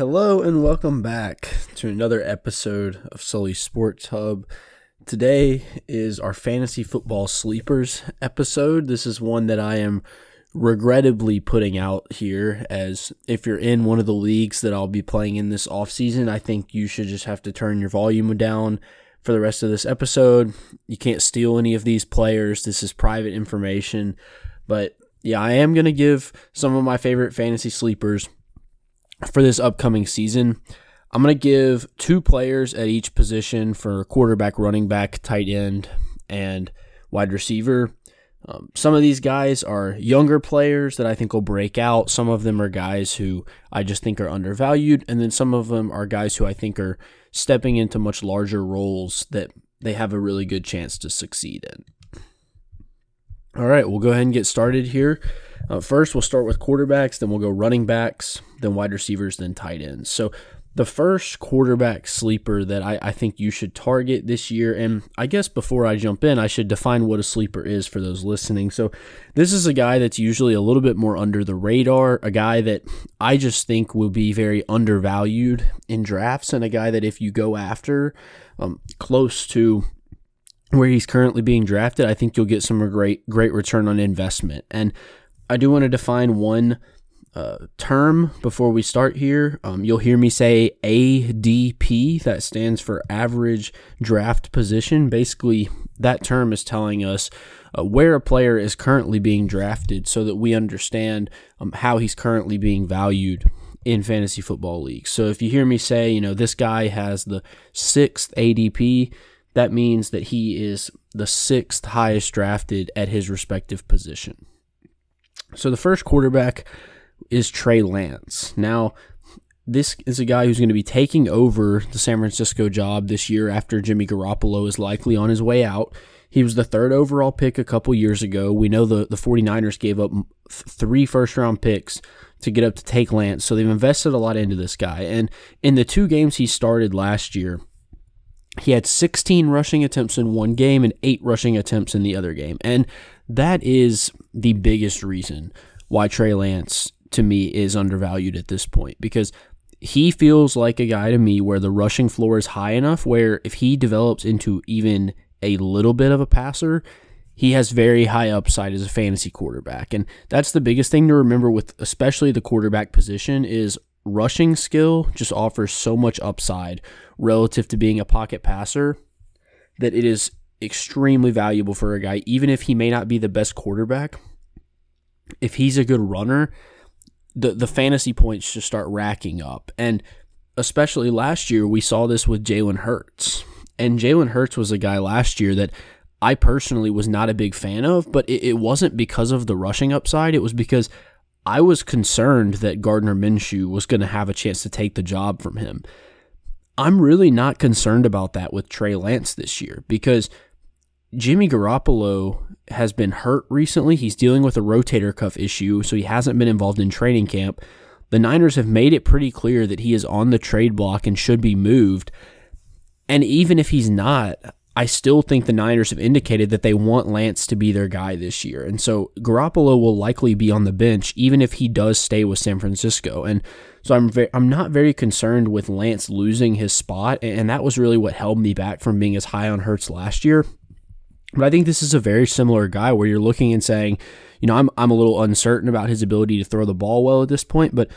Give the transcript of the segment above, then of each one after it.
Hello and welcome back to another episode of Sully Sports Hub. Today is our fantasy football sleepers episode. This is one that I am regrettably putting out here as if you're in one of the leagues that I'll be playing in this offseason, I think you should just have to turn your volume down for the rest of this episode. You can't steal any of these players. This is private information. But yeah, I am going to give some of my favorite fantasy sleepers for this upcoming season. I'm going to give two players at each position for quarterback, running back, tight end, and wide receiver. Um, some of these guys are younger players that I think will break out. Some of them are guys who I just think are undervalued. And then some of them are guys who I think are stepping into much larger roles that they have a really good chance to succeed in. All right, we'll go ahead and get started here. Uh, first, we'll start with quarterbacks, then we'll go running backs, then wide receivers, then tight ends. So, the first quarterback sleeper that I, I, think you should target this year, and I guess before I jump in, I should define what a sleeper is for those listening. So, this is a guy that's usually a little bit more under the radar, a guy that I just think will be very undervalued in drafts, and a guy that if you go after um, close to where he's currently being drafted, I think you'll get some great great return on investment. And I do want to define one uh, term before we start here. Um, you'll hear me say ADP, that stands for average draft position. Basically, that term is telling us uh, where a player is currently being drafted so that we understand um, how he's currently being valued in fantasy football leagues. So if you hear me say, you know, this guy has the sixth ADP, that means that he is the sixth highest drafted at his respective position. So the first quarterback is Trey Lance. Now, this is a guy who's going to be taking over the San Francisco job this year after Jimmy Garoppolo is likely on his way out. He was the third overall pick a couple years ago. We know the, the 49ers gave up three first round picks to get up to take Lance, so they've invested a lot into this guy. And in the two games he started last year, he had 16 rushing attempts in one game and eight rushing attempts in the other game. And that is the biggest reason why Trey Lance to me is undervalued at this point because he feels like a guy to me where the rushing floor is high enough where if he develops into even a little bit of a passer, he has very high upside as a fantasy quarterback. And that's the biggest thing to remember with especially the quarterback position is rushing skill just offers so much upside relative to being a pocket passer that it is extremely valuable for a guy even if he may not be the best quarterback. If he's a good runner, the the fantasy points just start racking up. And especially last year, we saw this with Jalen Hurts. And Jalen Hurts was a guy last year that I personally was not a big fan of, but it, it wasn't because of the rushing upside. It was because I was concerned that Gardner Minshew was going to have a chance to take the job from him. I'm really not concerned about that with Trey Lance this year because Jimmy Garoppolo has been hurt recently. He's dealing with a rotator cuff issue, so he hasn't been involved in training camp. The Niners have made it pretty clear that he is on the trade block and should be moved. And even if he's not, I still think the Niners have indicated that they want Lance to be their guy this year. And so Garoppolo will likely be on the bench even if he does stay with San Francisco. And so I'm I'm not very concerned with Lance losing his spot and that was really what held me back from being as high on Hurts last year. But I think this is a very similar guy where you're looking and saying, you know, I'm I'm a little uncertain about his ability to throw the ball well at this point, but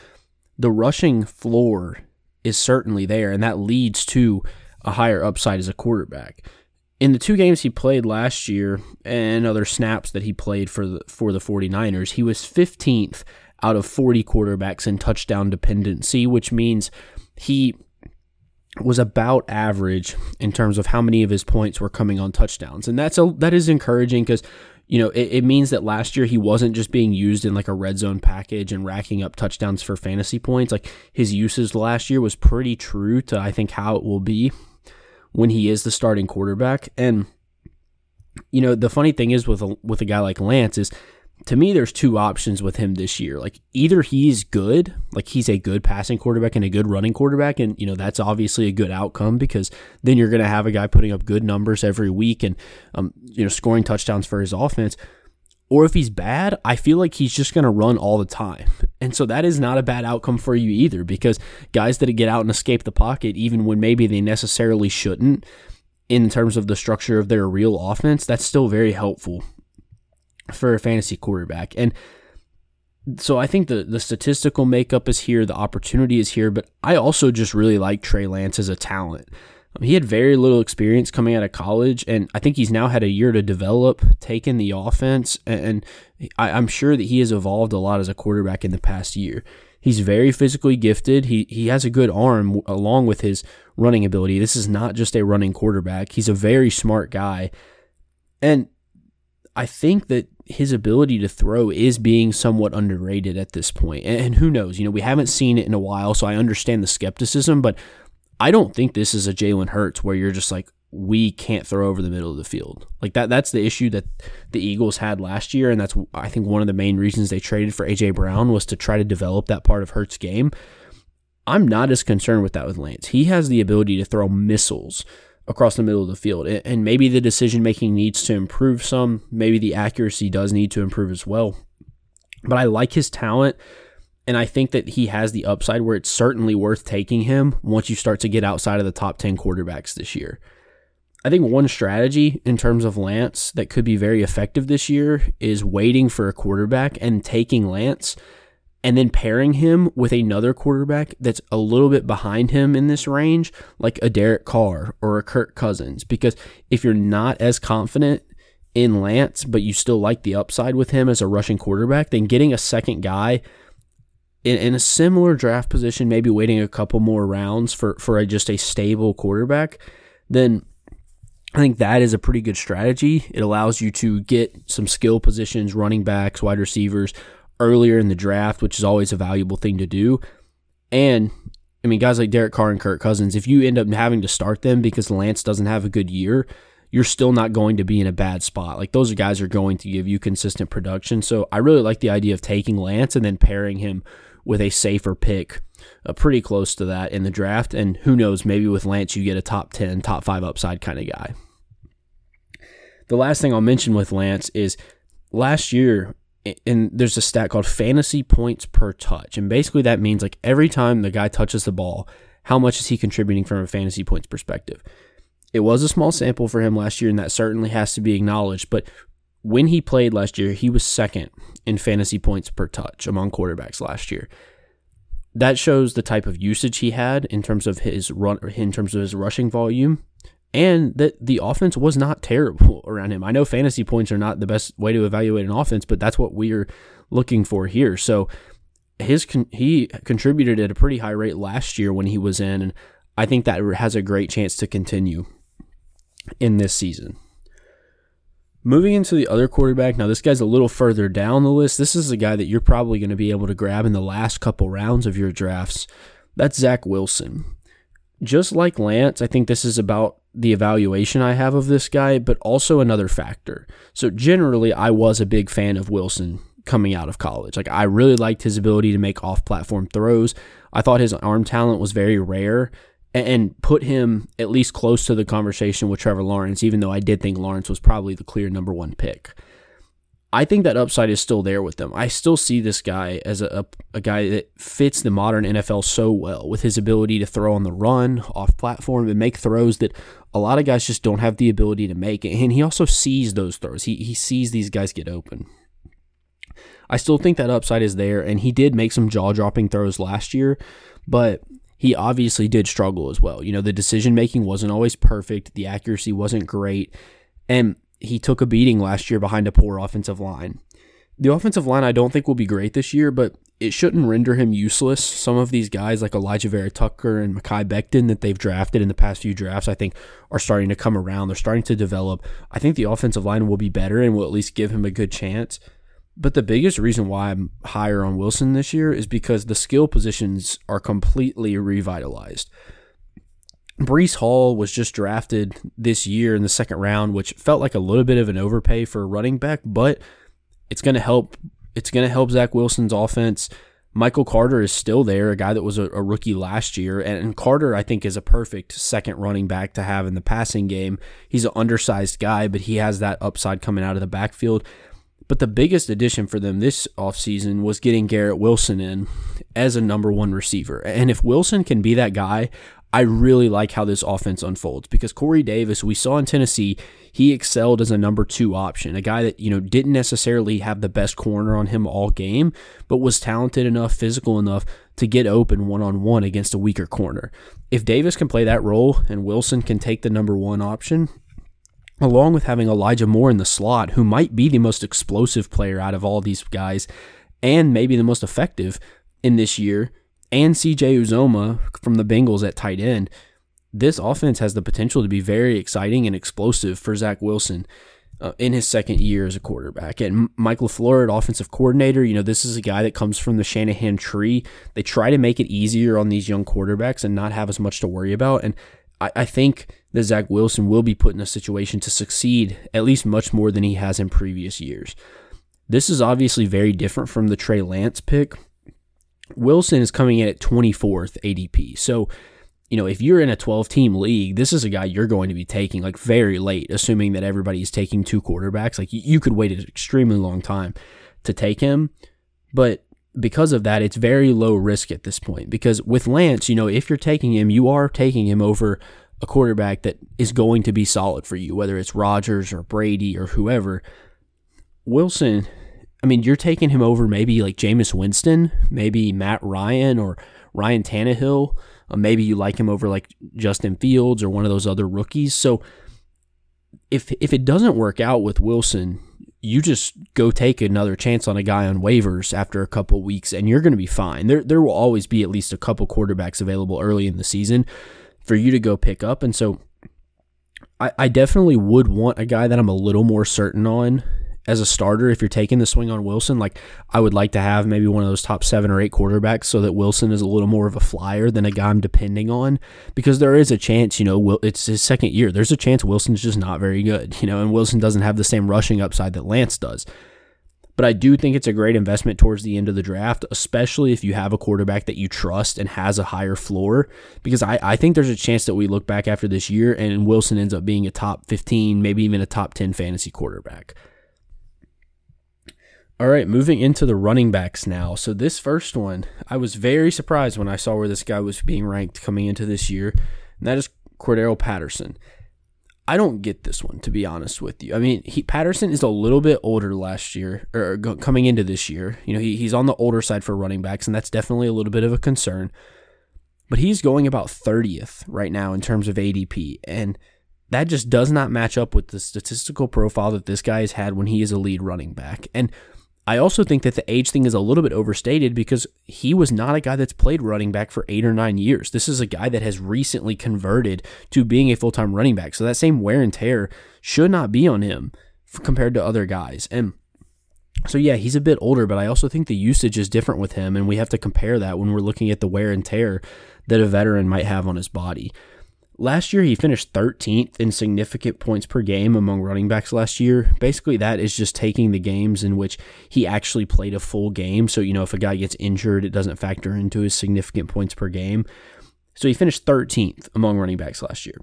the rushing floor is certainly there, and that leads to a higher upside as a quarterback. In the two games he played last year and other snaps that he played for the for the 49ers, he was 15th out of 40 quarterbacks in touchdown dependency, which means he was about average in terms of how many of his points were coming on touchdowns. And that's a that is encouraging because you know it, it, means that last year he wasn't just being used in like a red zone package and racking up touchdowns for fantasy points. Like his uses last year was pretty true to I think how it will be when he is the starting quarterback. And you know the funny thing is with a, with a guy like Lance is to me, there's two options with him this year. Like either he's good, like he's a good passing quarterback and a good running quarterback, and you know that's obviously a good outcome because then you're going to have a guy putting up good numbers every week and um, you know scoring touchdowns for his offense. or if he's bad, I feel like he's just going to run all the time. And so that is not a bad outcome for you either because guys that get out and escape the pocket, even when maybe they necessarily shouldn't, in terms of the structure of their real offense, that's still very helpful for a fantasy quarterback. And so I think the the statistical makeup is here, the opportunity is here, but I also just really like Trey Lance as a talent. He had very little experience coming out of college, and I think he's now had a year to develop, take in the offense, and I, am sure that he has evolved a lot as a quarterback in the past year. He's very physically gifted. He he has a good arm along with his running ability. This is not just a running quarterback. He's a very smart guy. And I think that his ability to throw is being somewhat underrated at this point. And who knows? You know, we haven't seen it in a while, so I understand the skepticism, but I don't think this is a Jalen Hurts where you're just like, we can't throw over the middle of the field. Like that that's the issue that the Eagles had last year and that's I think one of the main reasons they traded for AJ Brown was to try to develop that part of Hurts' game. I'm not as concerned with that with Lance. He has the ability to throw missiles across the middle of the field and maybe the decision making needs to improve some, maybe the accuracy does need to improve as well. But I like his talent and I think that he has the upside where it's certainly worth taking him once you start to get outside of the top 10 quarterbacks this year. I think one strategy in terms of Lance that could be very effective this year is waiting for a quarterback and taking Lance and then pairing him with another quarterback that's a little bit behind him in this range, like a Derek Carr or a Kirk Cousins. Because if you're not as confident in Lance, but you still like the upside with him as a rushing quarterback, then getting a second guy in, in a similar draft position, maybe waiting a couple more rounds for, for a, just a stable quarterback, then I think that is a pretty good strategy. It allows you to get some skill positions, running backs, wide receivers earlier in the draft, which is always a valuable thing to do. And I mean, guys like Derek Carr and Kirk Cousins, if you end up having to start them because Lance doesn't have a good year, you're still not going to be in a bad spot. Like those guys are going to give you consistent production. So I really like the idea of taking Lance and then pairing him with a safer pick, uh, pretty close to that in the draft. And who knows, maybe with Lance, you get a top 10, top five upside kind of guy. The last thing I'll mention with Lance is last year, and there's a stat called fantasy points per touch. And basically, that means like every time the guy touches the ball, how much is he contributing from a fantasy points perspective? It was a small sample for him last year, and that certainly has to be acknowledged. But when he played last year, he was second in fantasy points per touch among quarterbacks last year. That shows the type of usage he had in terms of his run, in terms of his rushing volume, and that the offense was not terrible around him. I know fantasy points are not the best way to evaluate an offense, but that's what we're looking for here. So his he contributed at a pretty high rate last year when he was in, and I think that has a great chance to continue in this season. Moving into the other quarterback, now this guy's a little further down the list. This is a guy that you're probably going to be able to grab in the last couple rounds of your drafts. That's Zach Wilson. Just like Lance, I think this is about the evaluation I have of this guy, but also another factor. So, generally, I was a big fan of Wilson coming out of college. Like, I really liked his ability to make off platform throws. I thought his arm talent was very rare and put him at least close to the conversation with Trevor Lawrence, even though I did think Lawrence was probably the clear number one pick. I think that upside is still there with them. I still see this guy as a, a, a, guy that fits the modern NFL so well with his ability to throw on the run, off platform, and make throws that a lot of guys just don't have the ability to make. And he also sees those throws. He, he sees these guys get open. I still think that upside is there, and he did make some jaw dropping throws last year, but he obviously did struggle as well. You know, the decision making wasn't always perfect, the accuracy wasn't great, and he took a beating last year behind a poor offensive line. The offensive line I don't think will be great this year, but it shouldn't render him useless. Some of these guys like Alijah Vera-Tucker and Mekhi Becton that they've drafted in the past few drafts, I think are starting to come around. They're starting to develop. I think the offensive line will be better and will at least give him a good chance. But the biggest reason why I'm higher on Wilson this year is because the skill positions are completely revitalized. Breece Hall was just drafted this year in the second round, which felt like a little bit of an overpay for a running back, but it's going to help. It's going to help Zach Wilson's offense. Michael Carter is still there, a guy that was a, a rookie last year, and, and, Carter I think is a perfect second running back to have in the passing game. He's an undersized guy, but he has that upside coming out of the backfield. But the biggest addition for them this offseason was getting Garrett Wilson in as a number one receiver. And if Wilson can be that guy, I really like how this offense unfolds because Corey Davis, we saw in Tennessee, he excelled as a number two option, a guy that, you know, didn't necessarily have the best corner on him all game, but was talented enough, physical enough to get open one on one against a weaker corner. If Davis can play that role and Wilson can take the number one option, along with having Elijah Moore in the slot, who might be the most explosive player out of all these guys and maybe the most effective in this year and CJ Uzomah from the Bengals at tight end, this offense has the potential to be very exciting and explosive for Zach Wilson uh, in his second year as a quarterback. And Mike LaFleur, at offensive coordinator, you know, this is a guy that comes from the Shanahan tree. They try to make it easier on these young quarterbacks and not have as much to worry about. And I, I think that Zach Wilson will be put in a situation to succeed at least much more than he has in previous years. This is obviously very different from the Trey Lance pick Wilson is coming in at 24th ADP. So, you know, if you're in a 12 team league, this is a guy you're going to be taking like very late, assuming that everybody is taking two quarterbacks. Like you could wait an extremely long time to take him. But because of that, it's very low risk at this point. Because with Lance, you know, if you're taking him, you are taking him over a quarterback that is going to be solid for you, whether it's Rodgers or Brady or whoever. Wilson I mean, you're taking him over maybe like Jameis Winston, maybe Matt Ryan or Ryan Tannehill. Uh, maybe you like him over like Justin Fields or one of those other rookies. So if if it doesn't work out with Wilson, you just go take another chance on a guy on waivers after a couple weeks, and you're going to be fine. There there will always be at least a couple quarterbacks available early in the season for you to go pick up, and so. I, I definitely would want a guy that I'm a little more certain on as a starter, if you're taking the swing on Wilson, like I would like to have maybe one of those top seven or eight quarterbacks so that Wilson is a little more of a flyer than a guy I'm depending on because there is a chance, you know, it's his second year. There's a chance Wilson's just not very good, you know, and Wilson doesn't have the same rushing upside that Lance does. But I do think it's a great investment towards the end of the draft, especially if you have a quarterback that you trust and has a higher floor. Because I, I think there's a chance that we look back after this year and Wilson ends up being a top 15, maybe even a top 10 fantasy quarterback. All right, moving into the running backs now. So this first one, I was very surprised when I saw where this guy was being ranked coming into this year, and that is Cordarrelle Patterson. I don't get this one to be honest with you. I mean, he, Patterson is a little bit older last year or go, coming into this year. You know, he, he's on the older side for running backs, and that's definitely a little bit of a concern. But he's going about 30th right now in terms of ADP, and that just does not match up with the statistical profile that this guy has had when he is a lead running back. And I also think that the age thing is a little bit overstated because he was not a guy that's played running back for eight or nine years. This is a guy that has recently converted to being a full time running back. So that same wear and tear should not be on him compared to other guys. And so, yeah, he's a bit older, but I also think the usage is different with him. And we have to compare that when we're looking at the wear and tear that a veteran might have on his body. Last year, he finished 13th in significant points per game among running backs last year. Basically, that is just taking the games in which he actually played a full game. So, you know, if a guy gets injured, it doesn't factor into his significant points per game. So he finished 13th among running backs last year.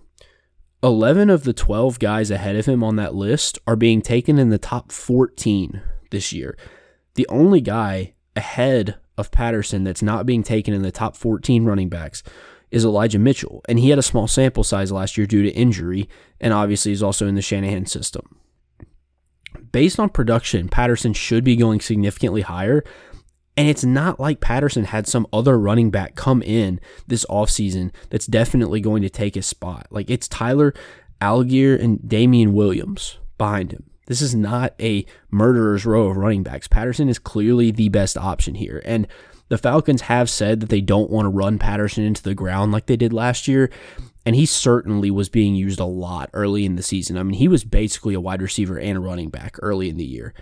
11 of the 12 guys ahead of him on that list are being taken in the top 14 this year. The only guy ahead of Patterson that's not being taken in the top 14 running backs is Elijah Mitchell, and he had a small sample size last year due to injury, and obviously is also in the Shanahan system. Based on production, Patterson should be going significantly higher, and it's not like Patterson had some other running back come in this offseason that's definitely going to take his spot. Like it's Tyler Allgeier and Damien Williams behind him. This is not a murderer's row of running backs. Patterson is clearly the best option here. And the Falcons have said that they don't want to run Patterson into the ground like they did last year. And he certainly was being used a lot early in the season. I mean, he was basically a wide receiver and a running back early in the year.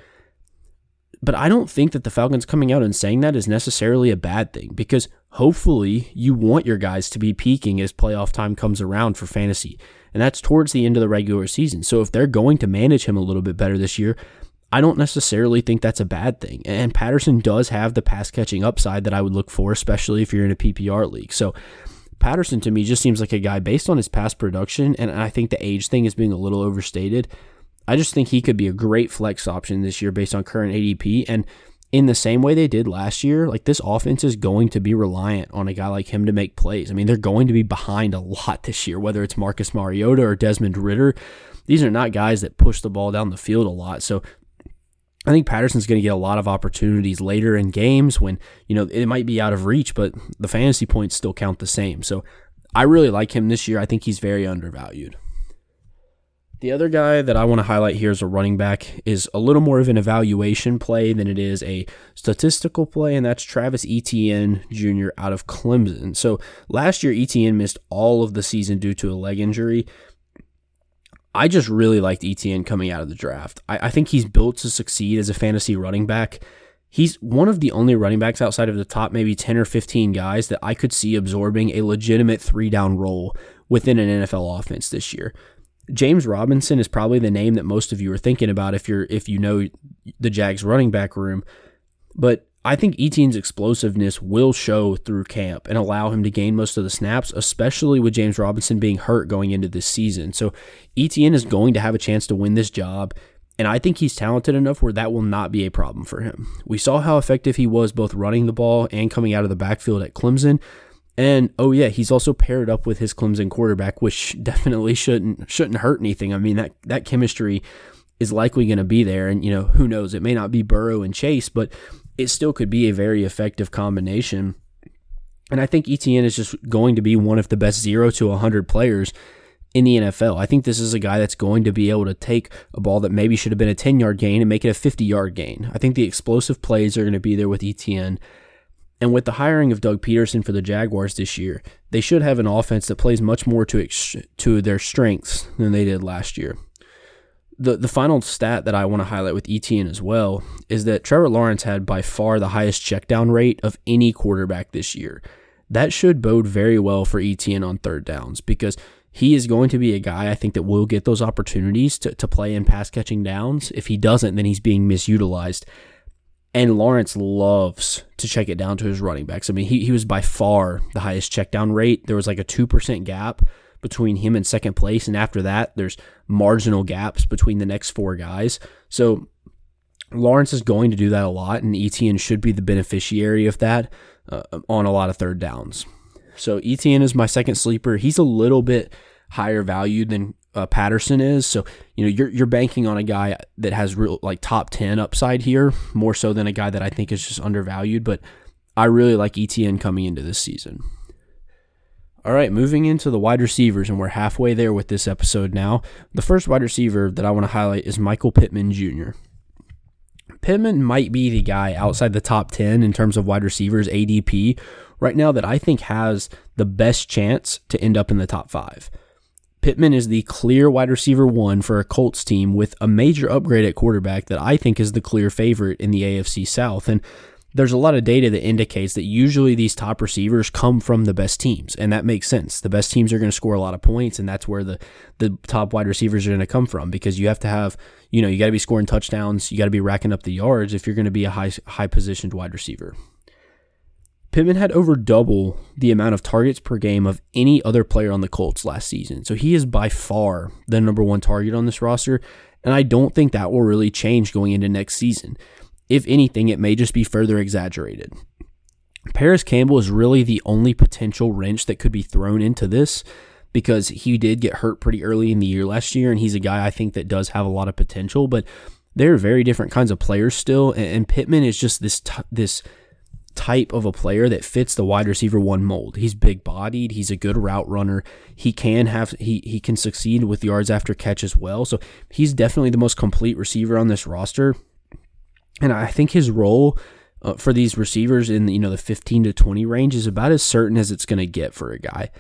But I don't think that the Falcons coming out and saying that is necessarily a bad thing because hopefully you want your guys to be peaking as playoff time comes around for fantasy. And that's towards the end of the regular season. So if they're going to manage him a little bit better this year, I don't necessarily think that's a bad thing. And Patterson does have the pass catching upside that I would look for, especially if you're in a PPR league. So Patterson to me just seems like a guy based on his past production, and I think the age thing is being a little overstated. I just think he could be a great flex option this year based on current ADP. And in the same way they did last year, like this offense is going to be reliant on a guy like him to make plays. I mean, they're going to be behind a lot this year, whether it's Marcus Mariota or Desmond Ridder. These are not guys that push the ball down the field a lot. So I think Patterson's going to get a lot of opportunities later in games when, you know, it might be out of reach, but the fantasy points still count the same. So I really like him this year. I think he's very undervalued. The other guy that I want to highlight here as a running back is a little more of an evaluation play than it is a statistical play, and that's Travis Etienne Jr. out of Clemson. So last year, Etienne missed all of the season due to a leg injury. I just really liked Etienne coming out of the draft. I, I think he's built to succeed as a fantasy running back. He's one of the only running backs outside of the top maybe 10 or 15 guys that I could see absorbing a legitimate three down role within an NFL offense this year. James Robinson is probably the name that most of you are thinking about if you're if you know the Jags running back room. But I think Etienne's explosiveness will show through camp and allow him to gain most of the snaps, especially with James Robinson being hurt going into this season. So Etienne is going to have a chance to win this job. And I think he's talented enough where that will not be a problem for him. We saw how effective he was both running the ball and coming out of the backfield at Clemson. And oh yeah, he's also paired up with his Clemson quarterback, which definitely shouldn't shouldn't hurt anything. I mean that that chemistry is likely going to be there, and you know who knows, it may not be Burrow and Chase, but it still could be a very effective combination. And I think Etienne is just going to be one of the best zero to 100 players in the NFL. I think this is a guy that's going to be able to take a ball that maybe should have been a 10 yard gain and make it a 50 yard gain. I think the explosive plays are going to be there with Etienne. And with the hiring of Doug Pederson for the Jaguars this year, they should have an offense that plays much more to ex- to their strengths than they did last year. The the final stat that I want to highlight with Etienne as well is that Trevor Lawrence had by far the highest checkdown rate of any quarterback this year. That should bode very well for Etienne on third downs because he is going to be a guy I think that will get those opportunities to, to play in pass catching downs. If he doesn't, then he's being misutilized. And Lawrence loves to check it down to his running backs. I mean, he, he was by far the highest check down rate. There was like a 2% gap between him and second place. And after that, there's marginal gaps between the next four guys. So Lawrence is going to do that a lot, and Etienne should be the beneficiary of that uh, on a lot of third downs. So Etienne is my second sleeper. He's a little bit higher value than uh, Patterson is. So you know you're you're banking on a guy that has real like top ten upside here more so than a guy that I think is just undervalued. But I really like Etienne coming into this season. All right, moving into the wide receivers, and we're halfway there with this episode now. The first wide receiver that I want to highlight is Michael Pittman Jr. Pittman might be the guy outside the top 10 in terms of wide receivers ADP right now that I think has the best chance to end up in the top five. Pittman is the clear wide receiver one for a Colts team with a major upgrade at quarterback that I think is the clear favorite in the AFC South. And there's a lot of data that indicates that usually these top receivers come from the best teams, and that makes sense. The best teams are going to score a lot of points, and that's where the the top wide receivers are going to come from because you have to have, you know, you got to be scoring touchdowns, you got to be racking up the yards if you're going to be a high high positioned wide receiver. Pittman had over double the amount of targets per game of any other player on the Colts last season. So he is by far the number one target on this roster. And I don't think that will really change going into next season. If anything, it may just be further exaggerated. Parris Campbell is really the only potential wrench that could be thrown into this because he did get hurt pretty early in the year last year. And he's a guy I think that does have a lot of potential. But they're very different kinds of players still. And Pittman is just this, t- this, type of a player that fits the wide receiver one mold. He's big bodied, he's a good route runner. He can have he he can succeed with yards after catch as well. So he's definitely the most complete receiver on this roster. And I think his role uh, for these receivers in you know the 15 to 20 range is about as certain as it's going to get for a guy.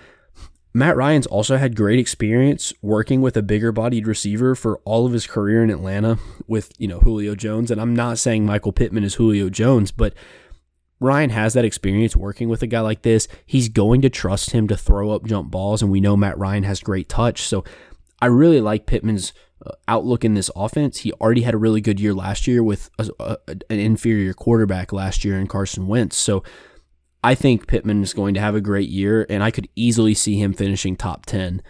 Matt Ryan's also had great experience working with a bigger bodied receiver for all of his career in Atlanta with, you know, Julio Jones. And I'm not saying Michael Pittman is Julio Jones, but Ryan has that experience working with a guy like this. He's going to trust him to throw up jump balls, and we know Matt Ryan has great touch. So I really like Pittman's Uh, outlook in this offense. He already had a really good year last year with a, a, an inferior quarterback last year in Carson Wentz. So I think Pittman is going to have a great year, and I could easily see him finishing top 10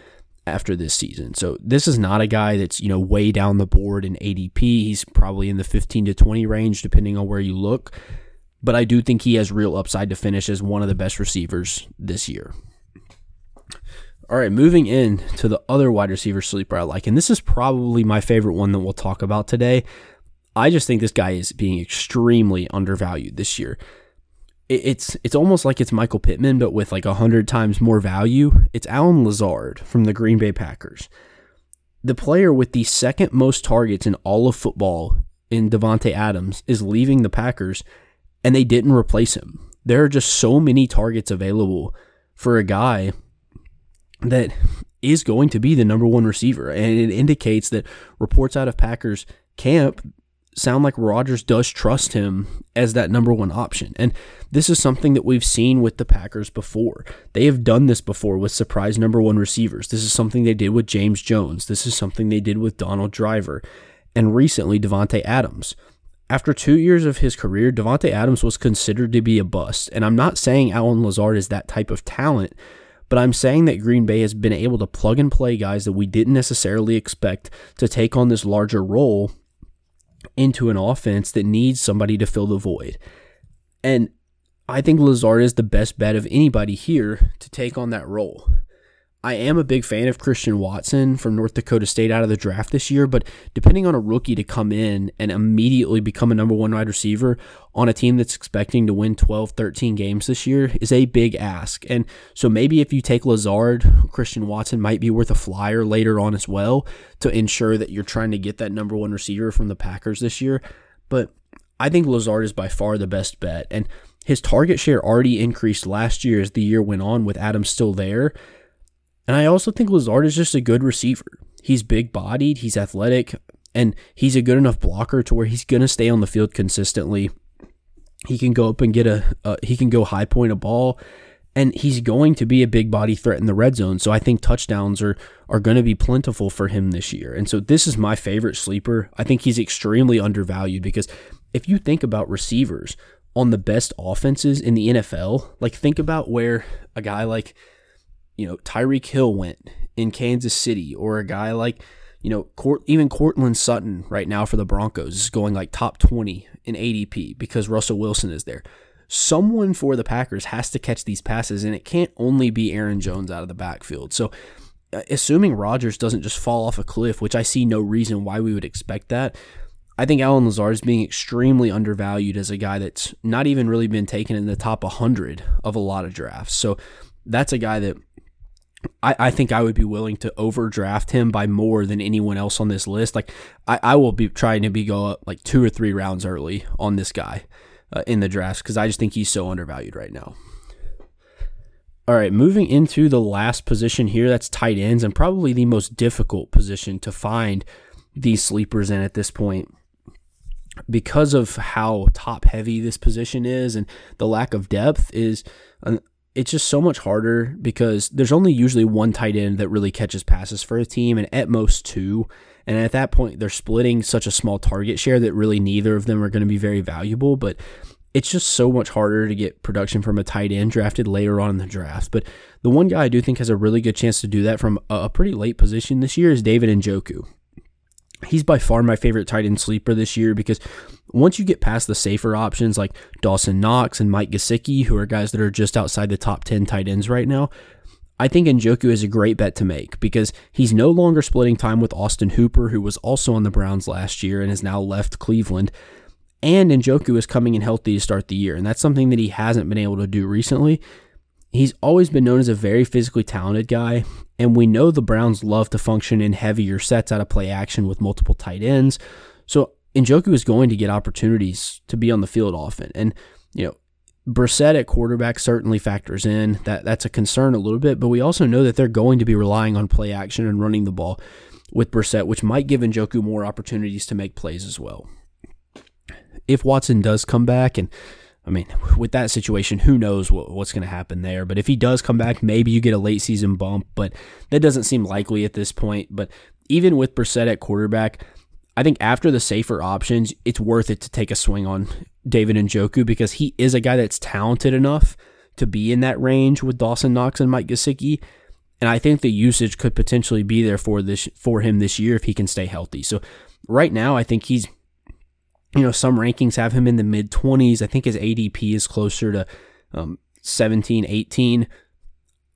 after this season. So this is not a guy that's, you know, way down the board in ADP. He's probably in the 15 to 20 range depending on where you look. But I do think he has real upside to finish as one of the best receivers this year. All right, moving in to the other wide receiver sleeper I like, and this is probably my favorite one that we'll talk about today. I just think this guy is being extremely undervalued this year. It's it's almost like it's Michael Pittman, but with like a hundred times more value. It's Allen Lazard from the Green Bay Packers, the player with the second most targets in all of football in Davante Adams is leaving the Packers, and they didn't replace him. There are just so many targets available for a guy that is going to be the number one receiver. And it indicates that reports out of Packers camp sound like Rodgers does trust him as that number one option. And this is something that we've seen with the Packers before. They have done this before with surprise number one receivers. This is something they did with James Jones. This is something they did with Donald Driver. And recently, Davante Adams. After two years of his career, Davante Adams was considered to be a bust. And I'm not saying Allen Lazard is that type of talent, but I'm saying that Green Bay has been able to plug and play guys that we didn't necessarily expect to take on this larger role into an offense that needs somebody to fill the void. And I think Lazard is the best bet of anybody here to take on that role. I am a big fan of Christian Watson from North Dakota State out of the draft this year, but depending on a rookie to come in and immediately become a number one wide receiver on a team that's expecting to win 12, 13 games this year is a big ask. And so maybe if you take Lazard, Christian Watson might be worth a flyer later on as well to ensure that you're trying to get that number one receiver from the Packers this year. But I think Lazard is by far the best bet. And his target share already increased last year as the year went on with Adams still there. And I also think Lazard is just a good receiver. He's big bodied, he's athletic, and he's a good enough blocker to where he's going to stay on the field consistently. He can go up and get a, he can go high point a ball, and he's going to be a big body threat in the red zone. So I think touchdowns are are going to be plentiful for him this year. And so this is my favorite sleeper. I think he's extremely undervalued because if you think about receivers on the best offenses in the NFL, like think about where a guy like you know, Tyreek Hill went in Kansas City, or a guy like, you know, Court, even Courtland Sutton right now for the Broncos is going like top 20 in ADP because Russell Wilson is there. Someone for the Packers has to catch these passes, and it can't only be Aaron Jones out of the backfield. So, uh, assuming Rodgers doesn't just fall off a cliff, which I see no reason why we would expect that, I think Allen Lazard is being extremely undervalued as a guy that's not even really been taken in the top 100 of a lot of drafts. So, that's a guy that I, I think I would be willing to overdraft him by more than anyone else on this list. Like I, I will be trying to be go up like two or three rounds early on this guy uh, in the draft because I just think he's so undervalued right now. All right, moving into the last position here, that's tight ends, and probably the most difficult position to find these sleepers in at this point because of how top heavy this position is and the lack of depth is it's just so much harder because there's only usually one tight end that really catches passes for a team, and at most two. And at that point, they're splitting such a small target share that really neither of them are going to be very valuable. But it's just so much harder to get production from a tight end drafted later on in the draft. But the one guy I do think has a really good chance to do that from a pretty late position this year is David Njoku he's by far my favorite tight end sleeper this year because once you get past the safer options like Dawson Knox and Mike Gesicki, who are guys that are just outside the top 10 tight ends right now, I think Njoku is a great bet to make because he's no longer splitting time with Austin Hooper, who was also on the Browns last year and has now left Cleveland. And Njoku is coming in healthy to start the year, and that's something that he hasn't been able to do recently. He's always been known as a very physically talented guy, and we know the Browns love to function in heavier sets out of play action with multiple tight ends. So Njoku is going to get opportunities to be on the field often. And, you know, Brissett at quarterback certainly factors in. That that's a concern a little bit, but we also know that they're going to be relying on play action and running the ball with Brissett, which might give Njoku more opportunities to make plays as well. If Watson does come back and I mean, with that situation, who knows what, what's going to happen there? But if he does come back, maybe you get a late season bump, but that doesn't seem likely at this point. But even with Brissett at quarterback, I think after the safer options, it's worth it to take a swing on David Njoku because he is a guy that's talented enough to be in that range with Dawson Knox and Mike Gesicki. and I think the usage could potentially be there for this for him this year if he can stay healthy. So right now, I think he's you know some rankings have him in the mid 20s. I think his ADP is closer to um, 17, 18.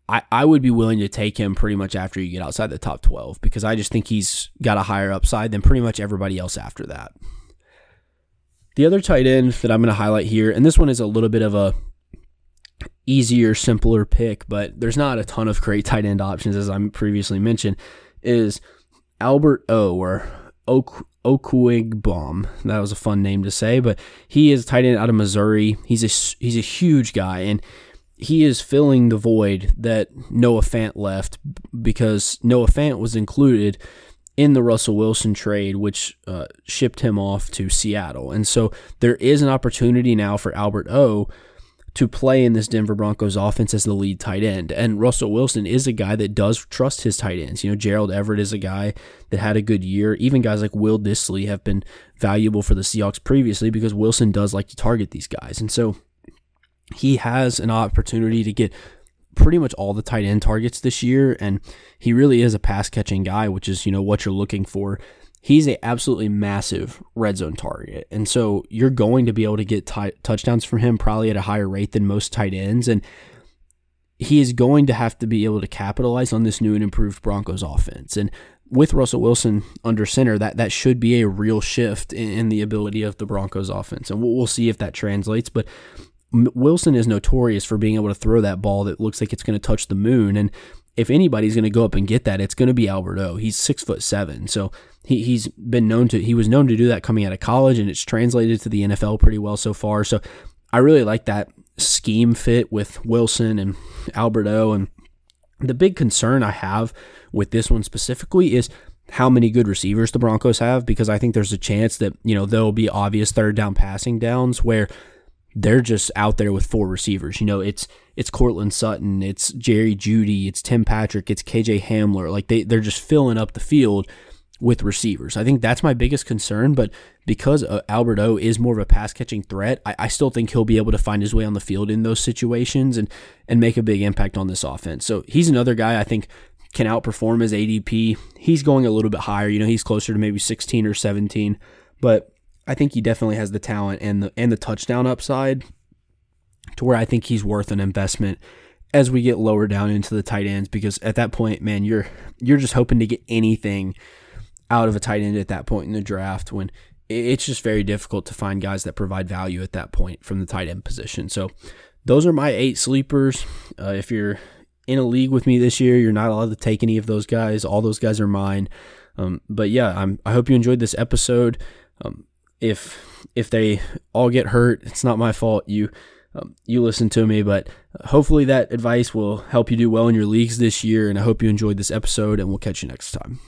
I, I would be willing to take him pretty much after you get outside the top 12 because I just think he's got a higher upside than pretty much everybody else after that. The other tight end that I'm going to highlight here, and this one is a little bit of a easier, simpler pick, but there's not a ton of great tight end options as I previously mentioned, is Albert O or ok- Okwuegbunam. That was a fun name to say, but he is tight end out of Missouri. He's a he's a huge guy and he is filling the void that Noah Fant left because Noah Fant was included in the Russell Wilson trade, which uh, shipped him off to Seattle. And so there is an opportunity now for Albert O to play in this Denver Broncos offense as the lead tight end. And Russell Wilson is a guy that does trust his tight ends. You know, Gerald Everett is a guy that had a good year. Even guys like Will Dissly have been valuable for the Seahawks previously because Wilson does like to target these guys. And so he has an opportunity to get pretty much all the tight end targets this year and he really is a pass catching guy which is you know what you're looking for he's a absolutely massive red zone target and so you're going to be able to get t- touchdowns from him probably at a higher rate than most tight ends and he is going to have to be able to capitalize on this new and improved Broncos offense and with Russell Wilson under center, that that should be a real shift in, in the ability of the Broncos offense, and we'll, we'll see if that translates. But Wilson is notorious for being able to throw that ball that looks like it's going to touch the moon. And if anybody's going to go up and get that, it's going to be Albert O. He's six foot seven, so he he's been known to he was known to do that coming out of college, and it's translated to the NFL pretty well so far. So I really like that scheme fit with Wilson and Albert O. And the big concern I have with this one specifically is how many good receivers the Broncos have because I think there's a chance that you know there'll be obvious third down passing downs where they're just out there with four receivers. You know, it's it's Courtland Sutton, it's Jerry Jeudy, it's Tim Patrick, it's KJ Hamler. Like they they're just filling up the field with receivers. I think that's my biggest concern. But because uh, Albert O is more of a pass catching threat, I, I, still think he'll be able to find his way on the field in those situations and and make a big impact on this offense. So he's another guy I think can outperform his ADP. He's going a little bit higher. You know, he's closer to maybe 16 or 17, but I think he definitely has the talent and the and the touchdown upside to where I think he's worth an investment as we get lower down into the tight ends because at that point, man, you're you're just hoping to get anything out of a tight end at that point in the draft when it's just very difficult to find guys that provide value at that point from the tight end position. So those are my eight sleepers. Uh, if you're in a league with me this year, you're not allowed to take any of those guys. All those guys are mine. Um, but yeah, I'm, I hope you enjoyed this episode. Um, if if they all get hurt, it's not my fault. You um, you listen to me, but hopefully that advice will help you do well in your leagues this year. And I hope you enjoyed this episode, and we'll catch you next time.